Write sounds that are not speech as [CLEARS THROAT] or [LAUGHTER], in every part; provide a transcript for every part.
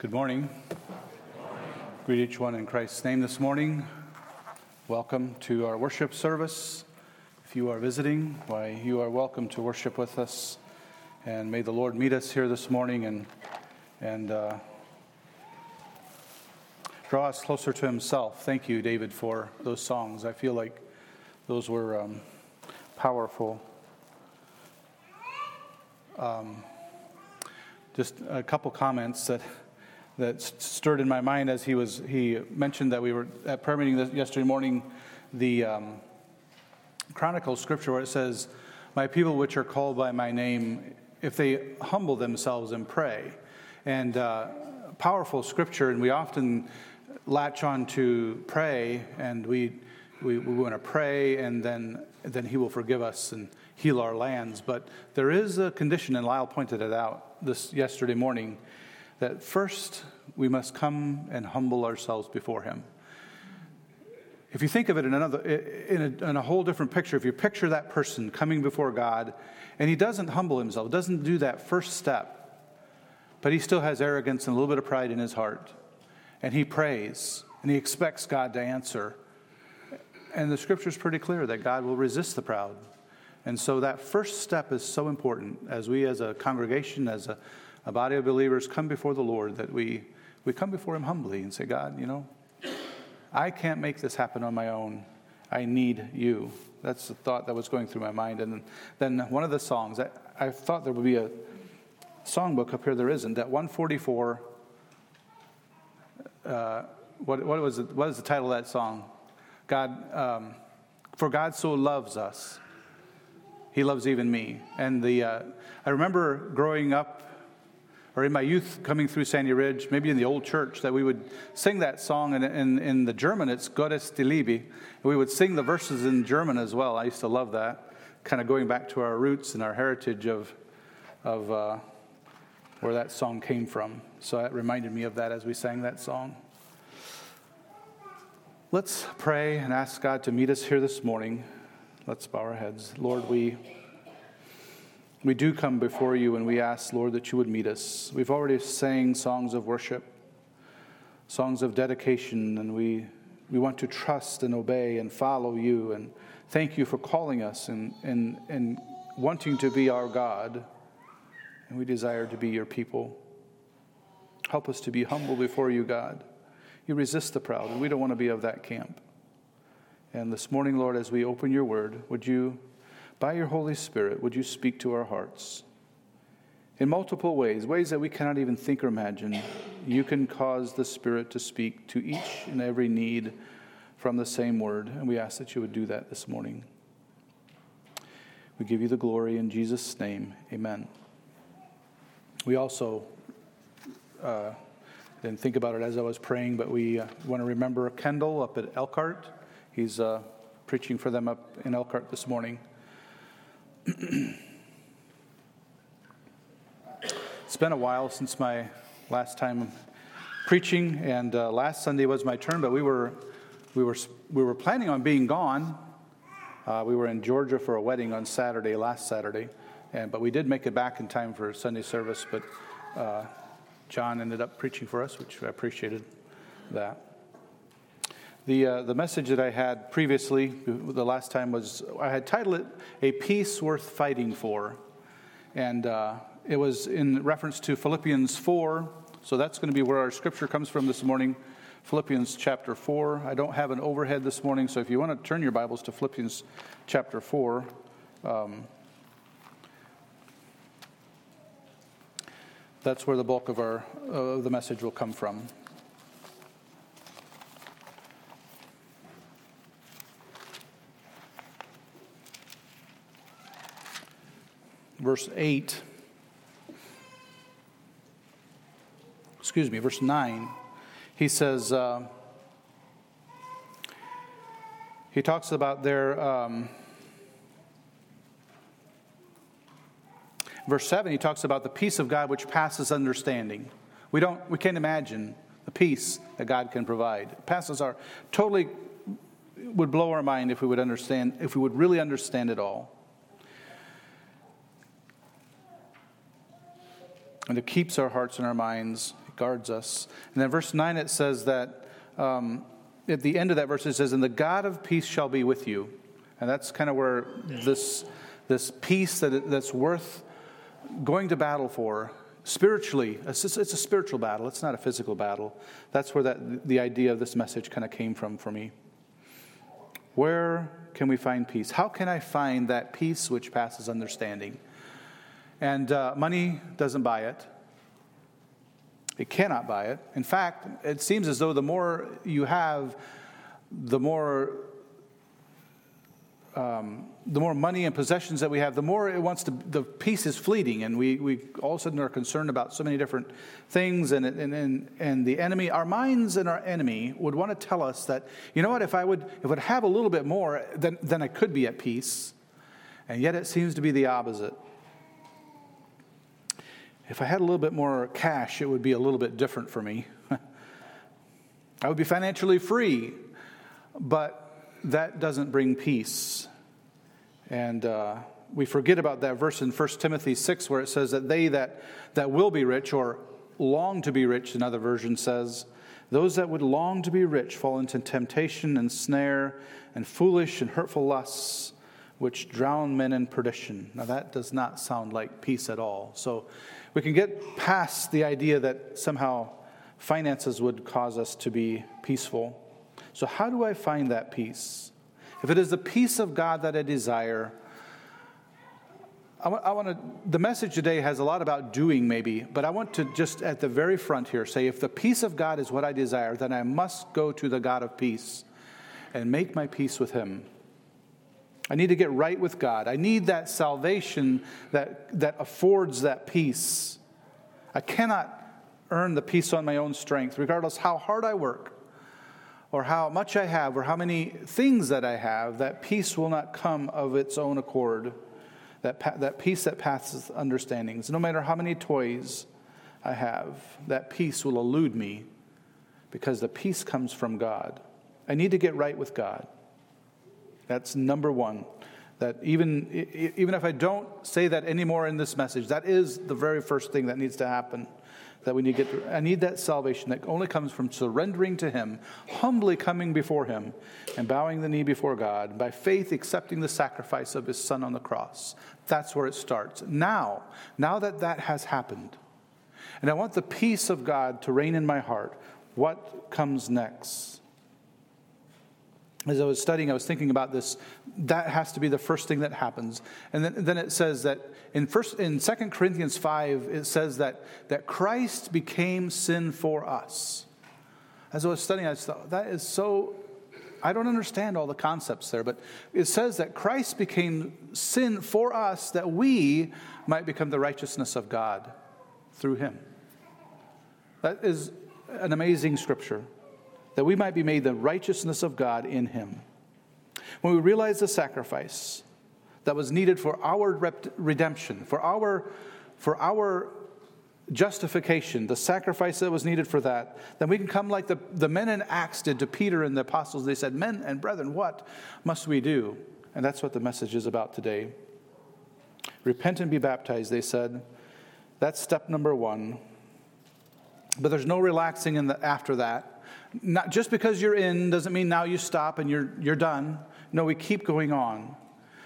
Good morning. Greet each one in Christ's name this morning. Welcome to our worship service. If you are visiting, why, you are welcome to worship with us. And may the Lord meet us here this morning and, and uh, draw us closer to Himself. Thank you, David, for those songs. I feel like those were um, powerful. Um, just a couple comments that that stirred in my mind as he was he mentioned that we were at prayer meeting yesterday morning the um, chronicle scripture where it says my people which are called by my name if they humble themselves and pray. And uh, powerful scripture and we often latch on to pray and we we, we want to pray and then then he will forgive us and heal our lands. But there is a condition and lyle pointed it out this yesterday morning that first we must come and humble ourselves before Him. If you think of it in another, in a, in a whole different picture, if you picture that person coming before God and he doesn't humble himself, doesn't do that first step, but he still has arrogance and a little bit of pride in his heart, and he prays and he expects God to answer. And the scripture is pretty clear that God will resist the proud. And so that first step is so important as we, as a congregation, as a a body of believers come before the Lord, that we, we come before Him humbly and say, God, you know, I can't make this happen on my own. I need you. That's the thought that was going through my mind. And then one of the songs, I, I thought there would be a songbook up here. There isn't. That 144, uh, what, what, was it, what is the title of that song? God, um, for God so loves us, He loves even me. And the, uh, I remember growing up or in my youth coming through Sandy Ridge, maybe in the old church, that we would sing that song. And in, in the German, it's Gott ist die Liebe. We would sing the verses in German as well. I used to love that, kind of going back to our roots and our heritage of, of uh, where that song came from. So it reminded me of that as we sang that song. Let's pray and ask God to meet us here this morning. Let's bow our heads. Lord, we. We do come before you and we ask, Lord, that you would meet us. We've already sang songs of worship, songs of dedication, and we, we want to trust and obey and follow you. And thank you for calling us and, and, and wanting to be our God. And we desire to be your people. Help us to be humble before you, God. You resist the proud, and we don't want to be of that camp. And this morning, Lord, as we open your word, would you by your Holy Spirit, would you speak to our hearts? In multiple ways, ways that we cannot even think or imagine, you can cause the Spirit to speak to each and every need from the same word. And we ask that you would do that this morning. We give you the glory in Jesus' name. Amen. We also uh, didn't think about it as I was praying, but we uh, want to remember Kendall up at Elkhart. He's uh, preaching for them up in Elkhart this morning. It's been a while since my last time preaching, and uh, last Sunday was my turn, but we were, we were, we were planning on being gone. Uh, we were in Georgia for a wedding on Saturday, last Saturday, and, but we did make it back in time for Sunday service, but uh, John ended up preaching for us, which I appreciated that. The, uh, the message that I had previously, the last time, was I had titled it A Peace Worth Fighting For. And uh, it was in reference to Philippians 4. So that's going to be where our scripture comes from this morning Philippians chapter 4. I don't have an overhead this morning, so if you want to turn your Bibles to Philippians chapter 4. Um, that's where the bulk of our uh, the message will come from. Verse 8. Excuse me, verse 9. He says, uh, he talks about their. Um, verse 7 he talks about the peace of god which passes understanding we don't we can't imagine the peace that god can provide it passes our totally would blow our mind if we would understand if we would really understand it all and it keeps our hearts and our minds, it guards us. And then verse 9 it says that, um, at the end of that verse it says, And the God of peace shall be with you. And that's kind of where this, this peace that, that's worth going to battle for spiritually. It's, a spiritual battle. It's not a physical battle. That's where that, the idea of this message kind of came from for me. Where can we find peace? How can i find that peace which passes understanding and uh, money doesn't buy it it cannot buy it. In fact, it seems as though the more you have, the more um, the more money and possessions that we have, the more it wants to, the peace is fleeting. And we, we all of a sudden are concerned about so many different things. And, and, and, and the enemy, our minds and our enemy would want to tell us that, you know what, if I would, if I would have a little bit more, then, then I could be at peace. And yet it seems to be the opposite if I had a little bit more cash, it would be a little bit different for me. [LAUGHS] I would be financially free, but that doesn't bring peace. And uh, we forget about that verse in 1 Timothy 6 where it says that they that, that will be rich or long to be rich, another version says, those that would long to be rich fall into temptation and snare and foolish and hurtful lusts which drown men in perdition. Now, that does not sound like peace at all. So, we can get past the idea that somehow finances would cause us to be peaceful. So, how do I find that peace? If it is the peace of God that I desire, I want, I want to, the message today has a lot about doing, maybe, but I want to just at the very front here say if the peace of God is what I desire, then I must go to the God of peace and make my peace with Him. I need to get right with God. I need that salvation that, that affords that peace. I cannot earn the peace on my own strength, regardless how hard I work or how much I have or how many things that I have. That peace will not come of its own accord. That, that peace that passes understandings. No matter how many toys I have, that peace will elude me because the peace comes from God. I need to get right with God. That's number one. That even, even if I don't say that anymore in this message, that is the very first thing that needs to happen. That we need to get. I need that salvation that only comes from surrendering to Him, humbly coming before Him, and bowing the knee before God, by faith accepting the sacrifice of His Son on the cross. That's where it starts. Now, now that that has happened, and I want the peace of God to reign in my heart, what comes next? As I was studying, I was thinking about this. That has to be the first thing that happens. And then, then it says that in first in 2 Corinthians 5, it says that, that Christ became sin for us. As I was studying, I thought, that is so I don't understand all the concepts there, but it says that Christ became sin for us that we might become the righteousness of God through him. That is an amazing scripture that we might be made the righteousness of God in him. When we realize the sacrifice that was needed for our redemption, for our, for our justification, the sacrifice that was needed for that, then we can come like the, the men in Acts did to Peter and the apostles. They said, Men and brethren, what must we do? And that's what the message is about today. Repent and be baptized, they said. That's step number one. But there's no relaxing in the, after that. Not just because you're in doesn't mean now you stop and you're, you're done. No, we keep going on.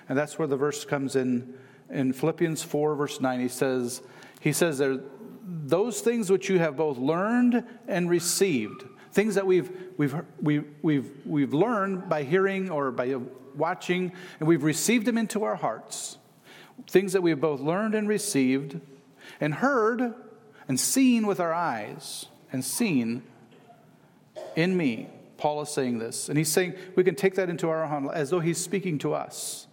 And that's where the verse comes in in Philippians 4, verse 9. He says, he says there, those things which you have both learned and received, things that we've, we've, we've, we've, we've learned by hearing or by watching, and we've received them into our hearts. Things that we've both learned and received, and heard and seen with our eyes, and seen in me. Paul is saying this. And he's saying we can take that into our own as though he's speaking to us.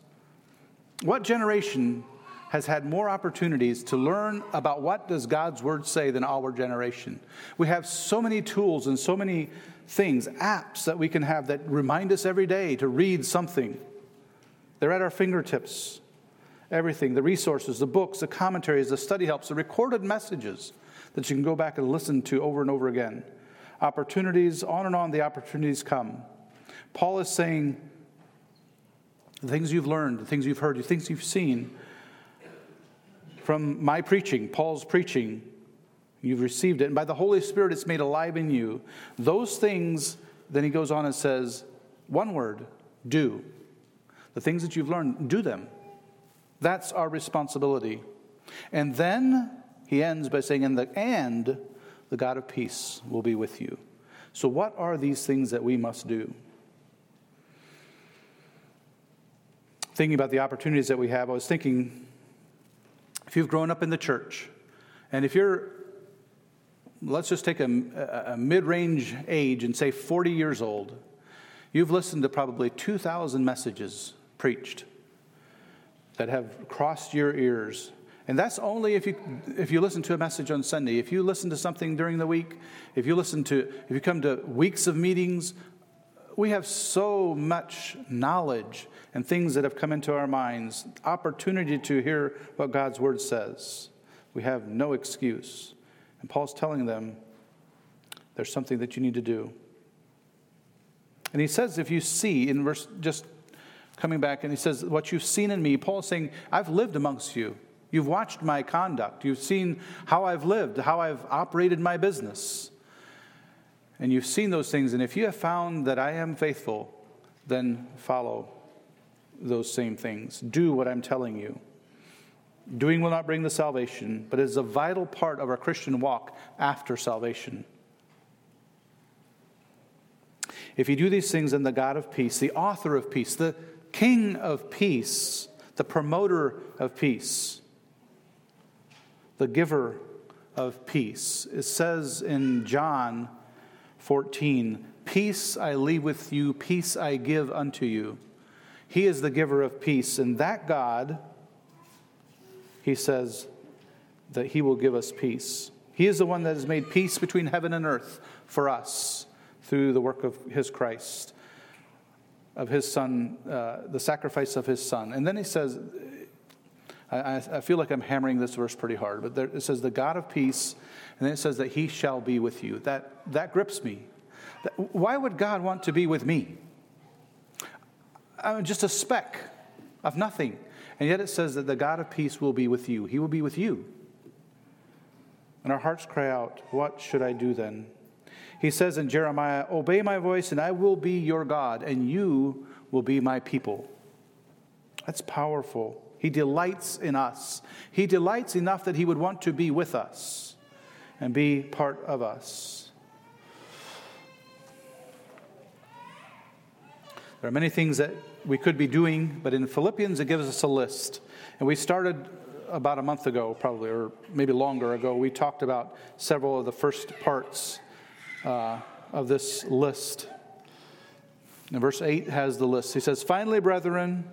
What generation has had more opportunities to learn about what does God's word say than our generation? We have so many tools and so many things, apps that we can have that remind us every day to read something. They're at our fingertips. Everything, the resources, the books, the commentaries, the study helps, the recorded messages that you can go back and listen to over and over again opportunities, on and on the opportunities come. Paul is saying the things you've learned, the things you've heard, the things you've seen from my preaching, Paul's preaching, You've received it. And by the Holy Spirit, it's made alive in you. Those things, then he goes on and says, one word do. The things that you've learned, do them. That's our responsibility. And then he ends by saying, in the, and the God of peace will be with you. So, what are these things that we must do? Thinking about the opportunities that we have, I was thinking if you've grown up in the church, and if you're, let's just take a, a mid range age and say 40 years old, you've listened to probably 2,000 messages preached that have crossed your ears and that's only if you, if you listen to a message on Sunday. If you listen to something during the week, if you listen to, if you come to weeks of meetings, we have so much knowledge and things that have come into our minds, opportunity to hear what God's word says. We have no excuse. And Paul's telling them there's something that you need to do. And he says, if you see, in verse, just coming back, and he says, What you've seen in me, Paul's saying, I've lived amongst you. You've watched my conduct. You've seen how I've lived, how I've operated my business. And you've seen those things. And if you have found that I am faithful, then follow those same things. Do what I'm telling you. Doing will not bring the salvation, but it is a vital part of our Christian walk after salvation. If you do these things, then the God of peace, the author of peace, the King of peace, the promoter of peace, the giver of peace. It says in John 14, Peace I leave with you, peace I give unto you. He is the giver of peace, and that God, he says, that he will give us peace. He is the one that has made peace between heaven and earth for us through the work of his Christ, of his Son, uh, the sacrifice of his Son. And then he says, I, I feel like I'm hammering this verse pretty hard, but there, it says, the God of peace, and then it says that he shall be with you. That, that grips me. Why would God want to be with me? I'm just a speck of nothing. And yet it says that the God of peace will be with you. He will be with you. And our hearts cry out, What should I do then? He says in Jeremiah, Obey my voice, and I will be your God, and you will be my people. That's powerful. He delights in us. He delights enough that He would want to be with us and be part of us. There are many things that we could be doing, but in Philippians it gives us a list. And we started about a month ago, probably, or maybe longer ago. We talked about several of the first parts uh, of this list. And verse 8 has the list. He says, Finally, brethren,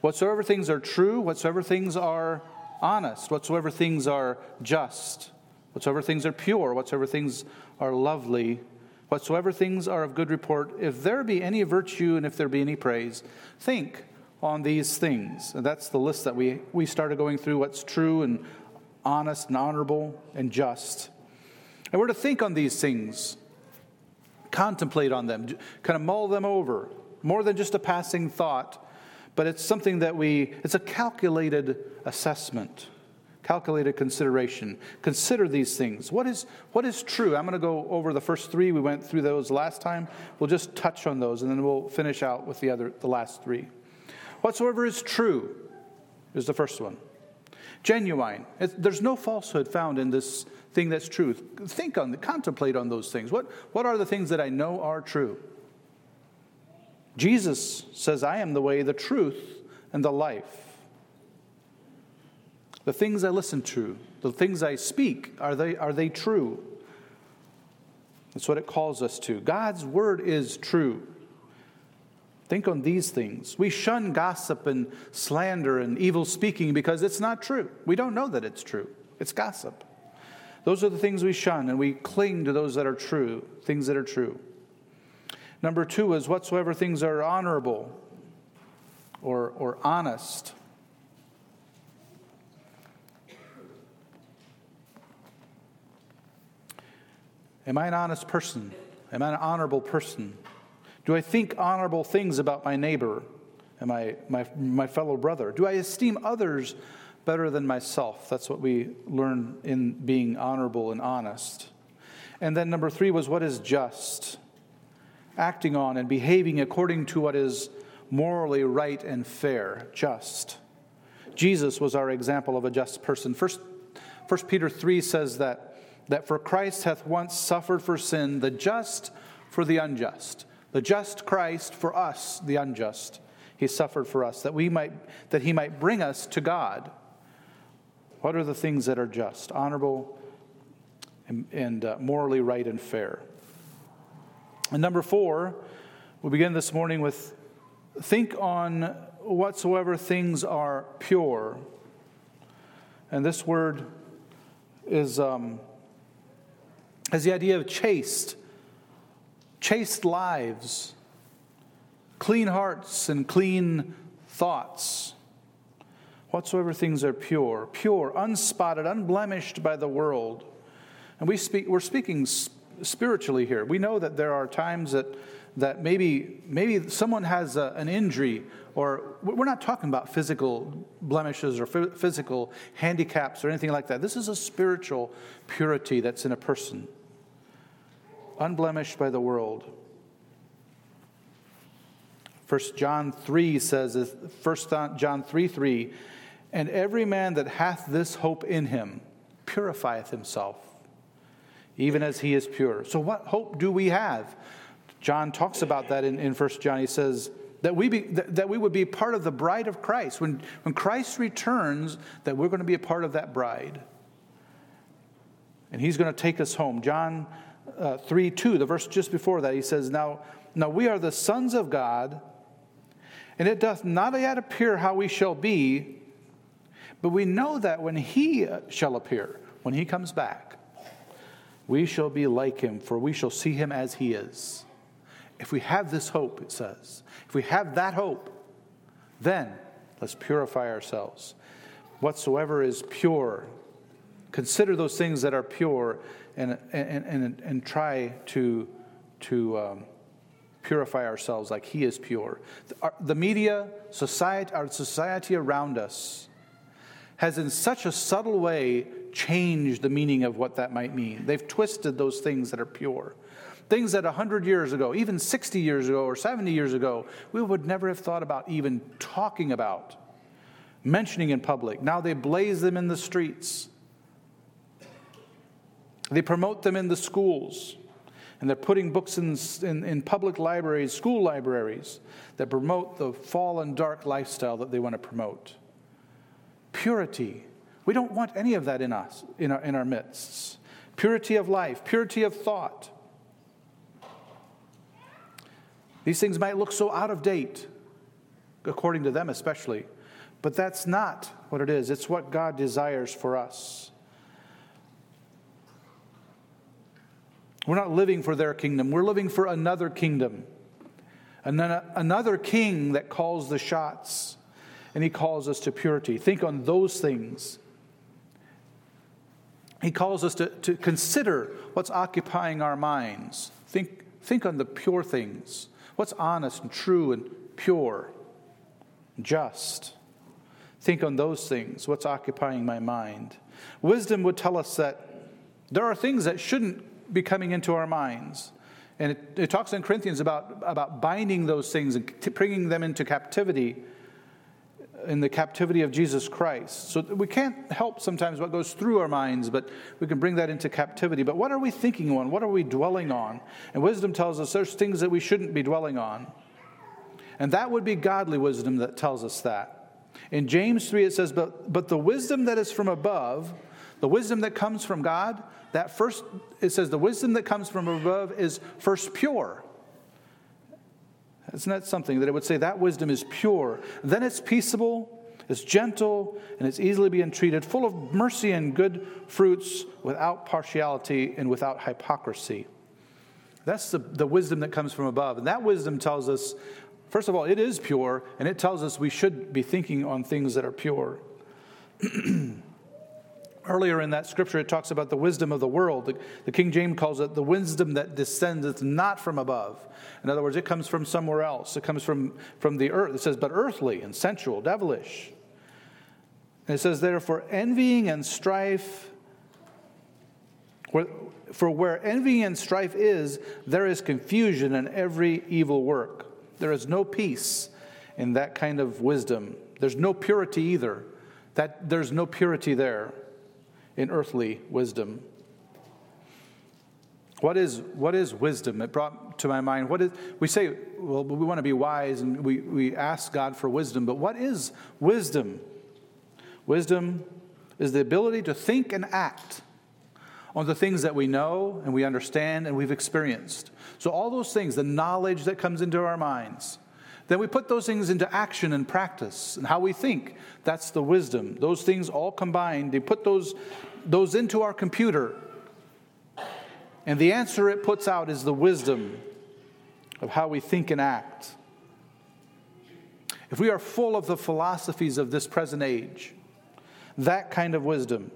Whatsoever things are true, whatsoever things are honest, whatsoever things are just, whatsoever things are pure, whatsoever things are lovely, whatsoever things are of good report, if there be any virtue and if there be any praise, think on these things. And that's the list that we, we started going through what's true and honest and honorable and just. And we're to think on these things, contemplate on them, kind of mull them over, more than just a passing thought but it's something that we, it's a calculated assessment, calculated consideration. Consider these things. What is, what is true? I'm going to go over the first three. We went through those last time. We'll just touch on those and then we'll finish out with the other, the last three. Whatsoever is true is the first one. Genuine. there's no falsehood found in this thing that's true. Think on, contemplate on those things. What, what are the things that I know are true? Jesus says, I am the way, the truth, and the life. The things I listen to, the things I speak, are they, are they true? That's what it calls us to. God's word is true. Think on these things. We shun gossip and slander and evil speaking because it's not true. We don't know that it's true. It's gossip. Those are the things we shun, and we cling to those that are true, things that are true. Number two is whatsoever things are honorable or, or honest. Am I an honest person? Am I an honorable person? Do I think honorable things about my neighbor and my, my, my fellow brother? Do I esteem others better than myself. That's what we learn in being honorable and honest. And then number three was what is just? Acting on and behaving according to what is morally right and fair, just. Jesus was our example of a just person. First, First Peter 3 says that, that for Christ hath once suffered for sin, the just for the unjust. The just Christ for us, the unjust. He suffered for us, that we might that he might bring us to God. What are the things that are just, honorable, and, and uh, morally right and fair? And number four, we begin this morning with think on whatsoever things are pure. And this word is um, has the idea of chaste, chaste lives, clean hearts, and clean thoughts. Whatsoever things are pure, pure, unspotted, unblemished by the world. And we speak, we're speaking spiritually here. We know that there are times that that maybe maybe someone has a, an injury or we're not talking about physical blemishes or physical handicaps or anything like that. This is a spiritual purity that's in a person unblemished by the world. First John 3 says, First John 3 3, and every man that hath this hope in him purifieth himself, even as he is pure. So, what hope do we have? John talks about that in, in 1 John. He says that we, be, that, we would be part of the bride of Christ. When, when Christ returns, that we're going to be a part of that bride. And he's going to take us home. John uh, 3 2, the verse just before that, he says, Now, now we are the sons of God, and it doth not yet appear how we shall be, but we know that when he shall appear, when he comes back, we shall be like him, for we shall see him as he is. If we have this hope, it says, if we have that hope, then let's purify ourselves. Whatsoever is pure, consider those things that are pure and, and, and, and try to, to um, purify ourselves like He is pure. The, the media, society, our society around us has in such a subtle way changed the meaning of what that might mean. They've twisted those things that are pure. Things that 100 years ago, even 60 years ago or 70 years ago, we would never have thought about even talking about, mentioning in public. Now they blaze them in the streets. They promote them in the schools. And they're putting books in, in, in, public libraries, school libraries, that promote the fallen, dark lifestyle that they want to promote. Purity. We don't want any of that in us, in our, in our midst. Purity of life, purity of thought. These things might look so out of date, according to them especially, but that's not what it is. It's what God desires for us. We're not living for their kingdom, we're living for another kingdom. And another king that calls the shots, and he calls us to purity. Think on those things. He calls us to, to consider what's occupying our minds. Think, think on the pure things. What's honest and true and pure, just? Think on those things. What's occupying my mind? Wisdom would tell us that there are things that shouldn't be coming into our minds. And it, it talks in Corinthians about, about binding those things and bringing them into captivity in the captivity of Jesus Christ. So we can't help sometimes what goes through our minds, but we can bring that into captivity. But what are we thinking on? What are we dwelling on? And wisdom tells us there's things that we shouldn't be dwelling on. And that would be godly wisdom that tells us that. In James 3, it says, But, but the wisdom that is from above, the wisdom that comes from God, that first, it says, the wisdom that comes from above is first pure isn't that something that it would say that wisdom is pure? Then it's peaceable, it's gentle, and it's easily being treated, full of mercy and good fruits, without partiality and without hypocrisy. That's the, the wisdom that comes from above. And that wisdom tells us, first of all, it is pure, and it tells us we should be thinking on things that are pure. [CLEARS THROAT] Earlier in that scripture, it talks about the wisdom of the world. The, the, King James calls it the wisdom that descendeth not from above. In other words, it comes from somewhere else. It comes from, from the earth. It says, but earthly and sensual, devilish. And it says, therefore, envying and strife, for where envying and strife is, there is confusion in every evil work. There is no peace in that kind of wisdom. There's no purity either. That there's no purity there in earthly wisdom. What is, what is wisdom? It brought to my mind, what is, we say, well, we want to be wise and we, we ask God for wisdom, but what is wisdom? Wisdom is the ability to think and act on the things that we know and we understand and we've experienced. So, all those things, the knowledge that comes into our minds, then we put those things into action and practice and how we think. That's the wisdom. Those things all combined, they put those, those into our computer. And the answer it puts out is the wisdom of how we think and act. If we are full of the philosophies of this present age, that kind of wisdom.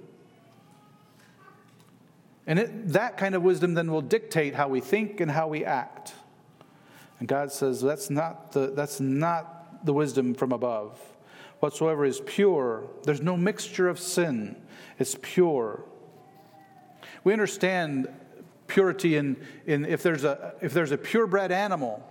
And it, that kind of wisdom then will dictate how we think and how we act. And God says that's not the, that's not the wisdom from above. Whatsoever is pure, there's no mixture of sin, it's pure. We understand purity in, in if, there's a, if there's a purebred animal,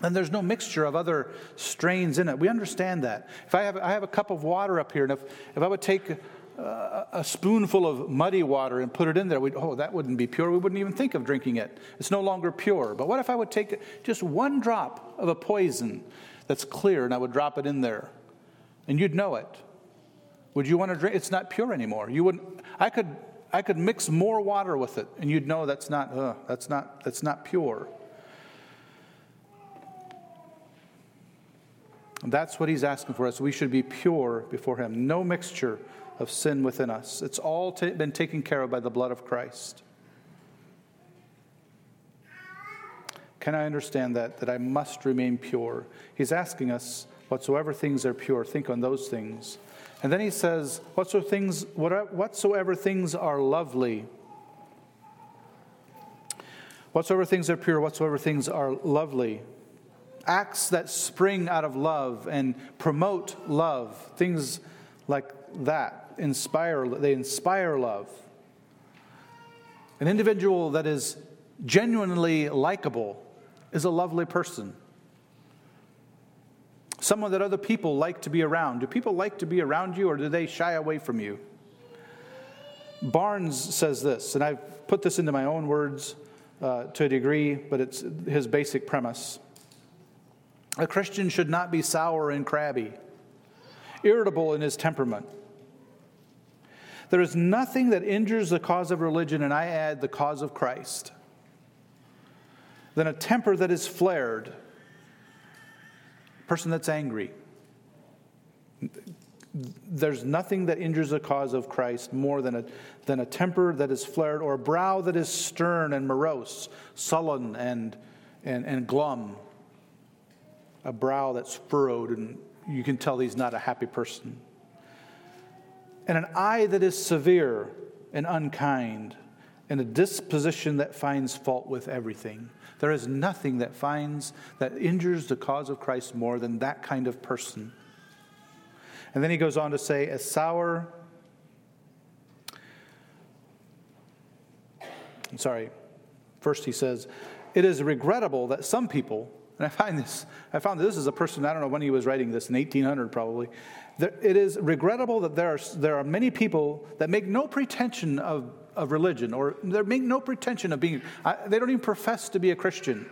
then there's no mixture of other strains in it. We understand that. If I have, I have a cup of water up here, and if, if I would take a, spoonful of muddy water and put it in there, we'd, oh, that wouldn't be pure. We wouldn't even think of drinking it. It's no longer pure. But what if I would take just one drop of a poison that's clear and I would drop it in there? And you'd know it. Would you want to drink? It's not pure anymore. You wouldn't. I could. I could mix more water with it, and you'd know that's not. Uh, that's not. That's not pure. That's what he's asking for us. We should be pure before him. No mixture of sin within us. It's all t- been taken care of by the blood of Christ. Can I understand that? That I must remain pure. He's asking us, whatsoever things are pure, think on those things. And then he says, whatsoever things, whatsoever things are lovely, whatsoever things are pure, whatsoever things are lovely acts that spring out of love and promote love, things like that inspire they inspire love. An individual that is genuinely likable is a lovely person. Someone that other people like to be around. Do people like to be around you or do they shy away from you? Barnes says this, and I've put this into my own words uh, to a degree, but it's his basic premise. A Christian should not be sour and crabby, irritable in his temperament. There is nothing that injures the cause of religion, and I add the cause of Christ, than a temper that is flared, a person that's angry. There's nothing that injures the cause of Christ more than a, than a temper that is flared or a brow that is stern and morose, sullen and, and, and glum a brow that's furrowed, and you can tell he's not a happy person. And an eye that is severe and unkind, and a disposition that finds fault with everything. There is nothing that finds, that injures the cause of Christ more than that kind of person. And then he goes on to say, a sour, I'm sorry, first he says, it is regrettable that some people, and I find this, I found this is a person, I don't know when he was writing this, in 1800 probably. There, it is regrettable that there are, there are many people that make no pretension of, of religion, or they make no pretension of being, they don't even profess to be a Christian.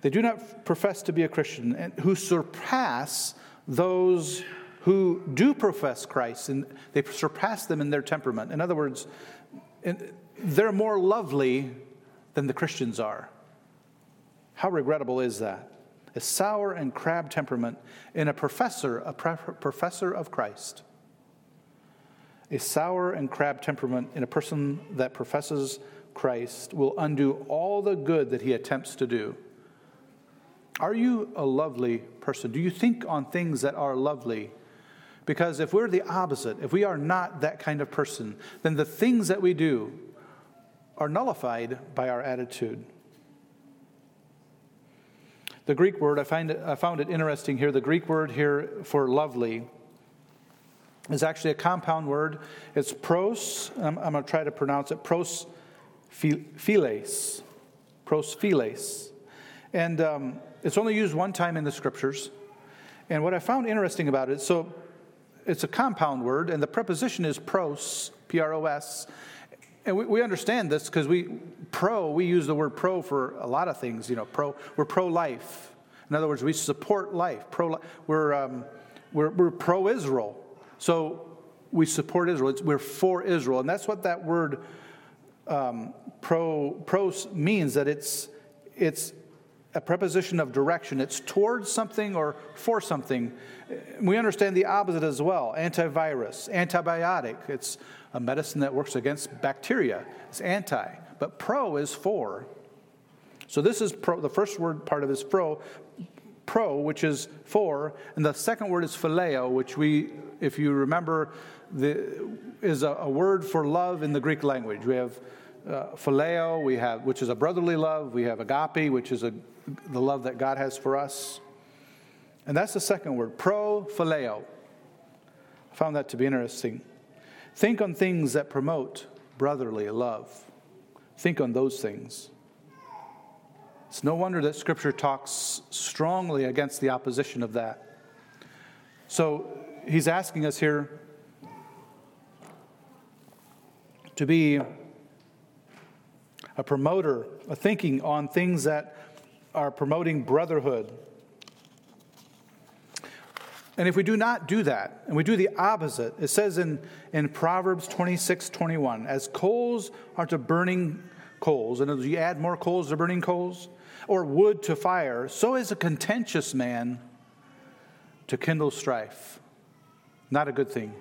They do not profess to be a Christian, and who surpass those who do profess Christ, and they surpass them in their temperament. In other words, they're more lovely than the Christians are. How regrettable is that? A sour and crab temperament in a professor, a professor of Christ. A sour and crab temperament in a person that professes Christ will undo all the good that he attempts to do. Are you a lovely person? Do you think on things that are lovely? Because if we're the opposite, if we are not that kind of person, then the things that we do are nullified by our attitude. The Greek word, I, find it, I found it interesting here. The Greek word here for lovely is actually a compound word. It's pros, I'm, I'm going to try to pronounce it, pros philes. Pros philes. And um, it's only used one time in the scriptures. And what I found interesting about it, so it's a compound word, and the preposition is pros, P R O S. And we, we understand this because we, pro, we use the word pro for a lot of things. You know, pro, we're pro life. In other words, we support life. Pro, we're, um, we're, we're pro Israel. So we support Israel. It's, we're for Israel. And that's what that word um, pro, pros means that it's, it's a preposition of direction. It's towards something or for something. We understand the opposite as well antivirus, antibiotic. It's a medicine that works against bacteria. It's anti. But pro is for. So this is pro, the first word part of this pro, pro, which is for, and the second word is phileo, which we, if you remember, the, is a, a word for love in the Greek language. We have uh, phileo, we have, which is a brotherly love. We have agape, which is a, the love that God has for us. And that's the second word, pro phileo. I found that to be interesting. Think on things that promote brotherly love. Think on those things. It's no wonder that Scripture talks strongly against the opposition of that. So he's asking us here to be a promoter, a thinking on things that are promoting brotherhood. And if we do not do that, and we do the opposite, it says in, in Proverbs 26 21, as coals are to burning coals, and as you add more coals to burning coals, or wood to fire, so is a contentious man to kindle strife. Not a good thing.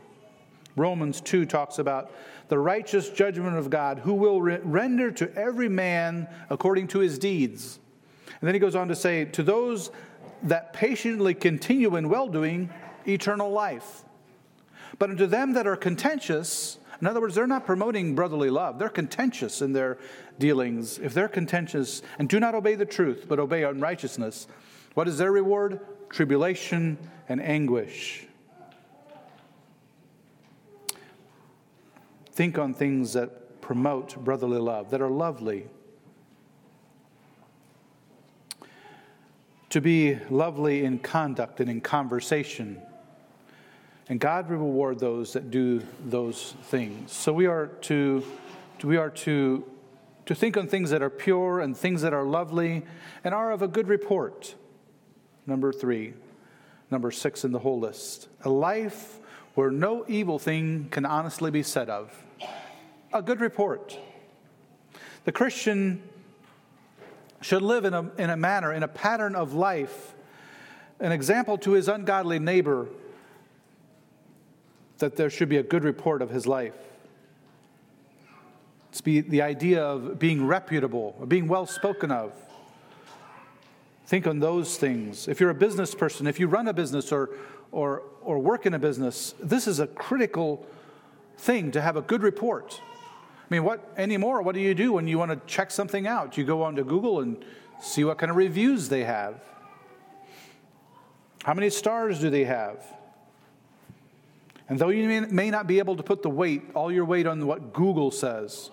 Romans 2 talks about the righteous judgment of God, who will re- render to every man according to his deeds. And then he goes on to say, To those that patiently continue in well doing, eternal life. But unto them that are contentious, in other words, they're not promoting brotherly love. They're contentious in their dealings. If they're contentious and do not obey the truth, but obey unrighteousness, what is their reward? Tribulation and anguish. Think on things that promote brotherly love, that are lovely. To be lovely in conduct and in conversation. And God will reward those that do those things. So we are to, we are to, to think on things that are pure and things that are lovely and are of a good report. Number three. Number six in the whole list. A life where no evil thing can honestly be said of a good report. The Christian should live in a, in a manner, in a pattern of life, an example to his ungodly neighbor that there should be a good report of his life. It's be the idea of being reputable, or being well spoken of. Think on those things. If you're a business person, if you run a business or, or, or work in a business, this is a critical thing to have a good report. I mean, what anymore? What do you do when you want to check something out? You go onto Google and see what kind of reviews they have. How many stars do they have? And though you may not be able to put the weight, all your weight on what Google says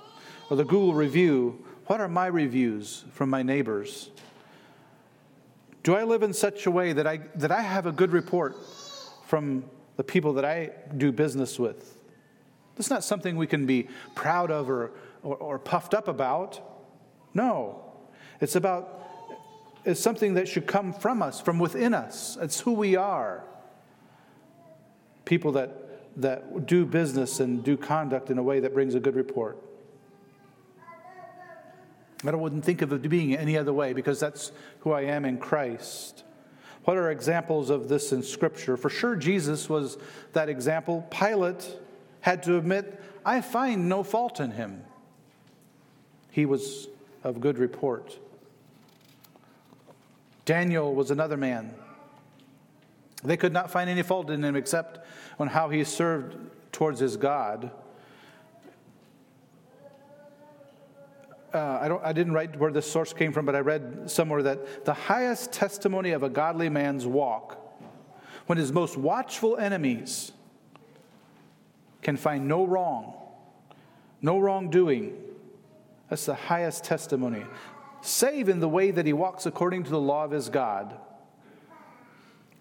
or the Google review, what are my reviews from my neighbors? Do I live in such a way that I, that I have a good report from the people that I do business with? That's not something we can be proud of or, or, or puffed up about. No. It's about, it's something that should come from us, from within us. It's who we are. People that, that do business and do conduct in a way that brings a good report. I wouldn't think of it being any other way because that's who I am in Christ. What are examples of this in Scripture? For sure, Jesus was that example. Pilate had to admit, I find no fault in him. He was of good report. Daniel was another man. They could not find any fault in him except on how he served towards his God. uh, I, don't, I didn't write where this source came from, but I read somewhere that the highest testimony of a godly man's walk, when his most watchful enemies can find no wrong, no wrongdoing, that's the highest testimony. Save in the way that he walks according to the law of his God.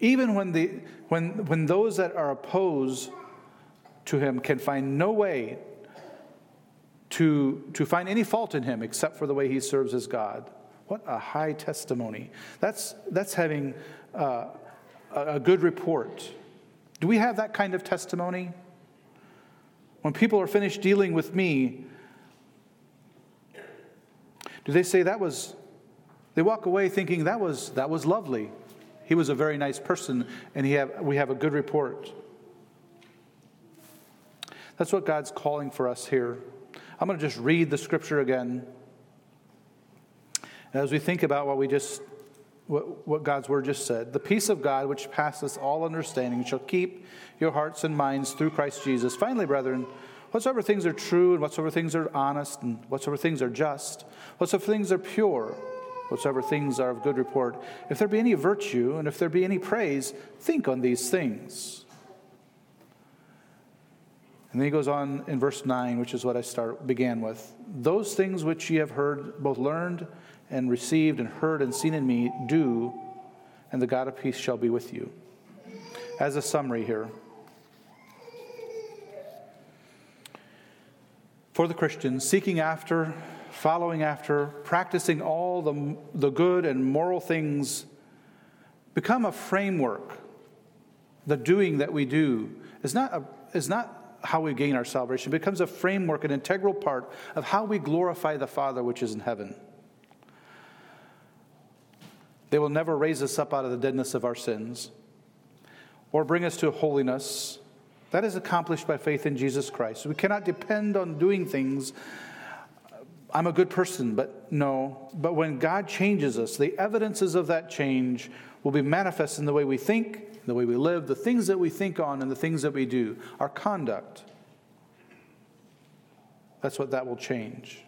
Even when, the, when, when those that are opposed to him can find no way to, to find any fault in him except for the way he serves his God. What a high testimony. That's, that's having uh, a good report. Do we have that kind of testimony? When people are finished dealing with me, do they say that was, they walk away thinking that was, that was lovely. He was a very nice person, and he have, we have a good report. That's what God's calling for us here. I'm going to just read the scripture again. As we think about what we just what, what God's word just said, the peace of God which passeth all understanding shall keep your hearts and minds through Christ Jesus. Finally, brethren, whatsoever things are true and whatsoever things are honest and whatsoever things are just, whatsoever things are pure, whatsoever things are of good report, if there be any virtue and if there be any praise, think on these things. And then he goes on in verse 9, which is what I start began with. Those things which ye have heard, both learned and received and heard and seen in me, do, and the God of peace shall be with you. As a summary here, for the Christian, seeking after, following after, practicing all the, the good and moral things become a framework. The doing that we do is not, a, is not how we gain our salvation. It becomes a framework, an integral part of how we glorify the Father which is in heaven. They will never raise us up out of the deadness of our sins or bring us to holiness. That is accomplished by faith in Jesus Christ. We cannot depend on doing things. I'm a good person, but no. But when God changes us, the evidences of that change will be manifest in the way we think, the way we live, the things that we think on, and the things that we do, our conduct. That's what that will change.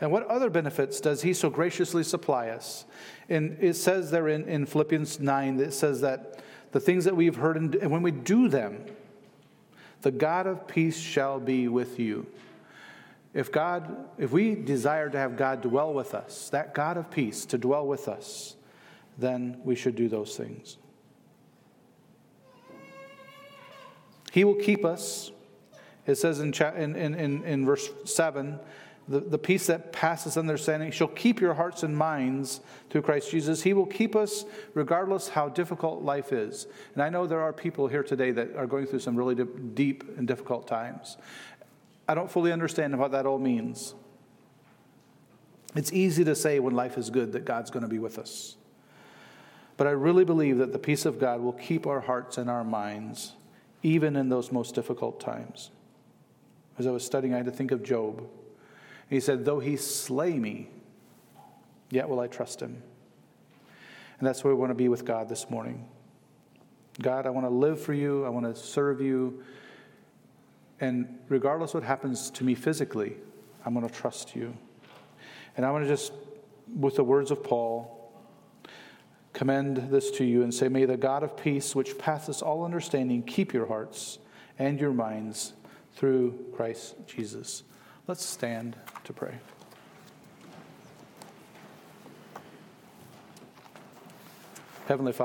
And what other benefits does he so graciously supply us? And it says there in, in Philippians 9, it says that the things that we've heard, and when we do them, the God of peace shall be with you. If God, if we desire to have God dwell with us, that God of peace to dwell with us, then we should do those things. He will keep us. It says in, in, in, in verse 7 the, the peace that passes understanding shall keep your hearts and minds through Christ Jesus. He will keep us regardless how difficult life is. And I know there are people here today that are going through some really deep and difficult times. I don't fully understand what that all means. It's easy to say when life is good that God's going to be with us. But I really believe that the peace of God will keep our hearts and our minds even in those most difficult times. As I was studying, I had to think of Job. He said, Though he slay me, yet will I trust him. And that's where we want to be with God this morning. God, I want to live for you, I want to serve you. And regardless what happens to me physically, I'm going to trust you. And I want to just, with the words of Paul, commend this to you and say, May the God of peace, which passeth all understanding, keep your hearts and your minds through Christ Jesus. Let's stand to pray. Heavenly Father,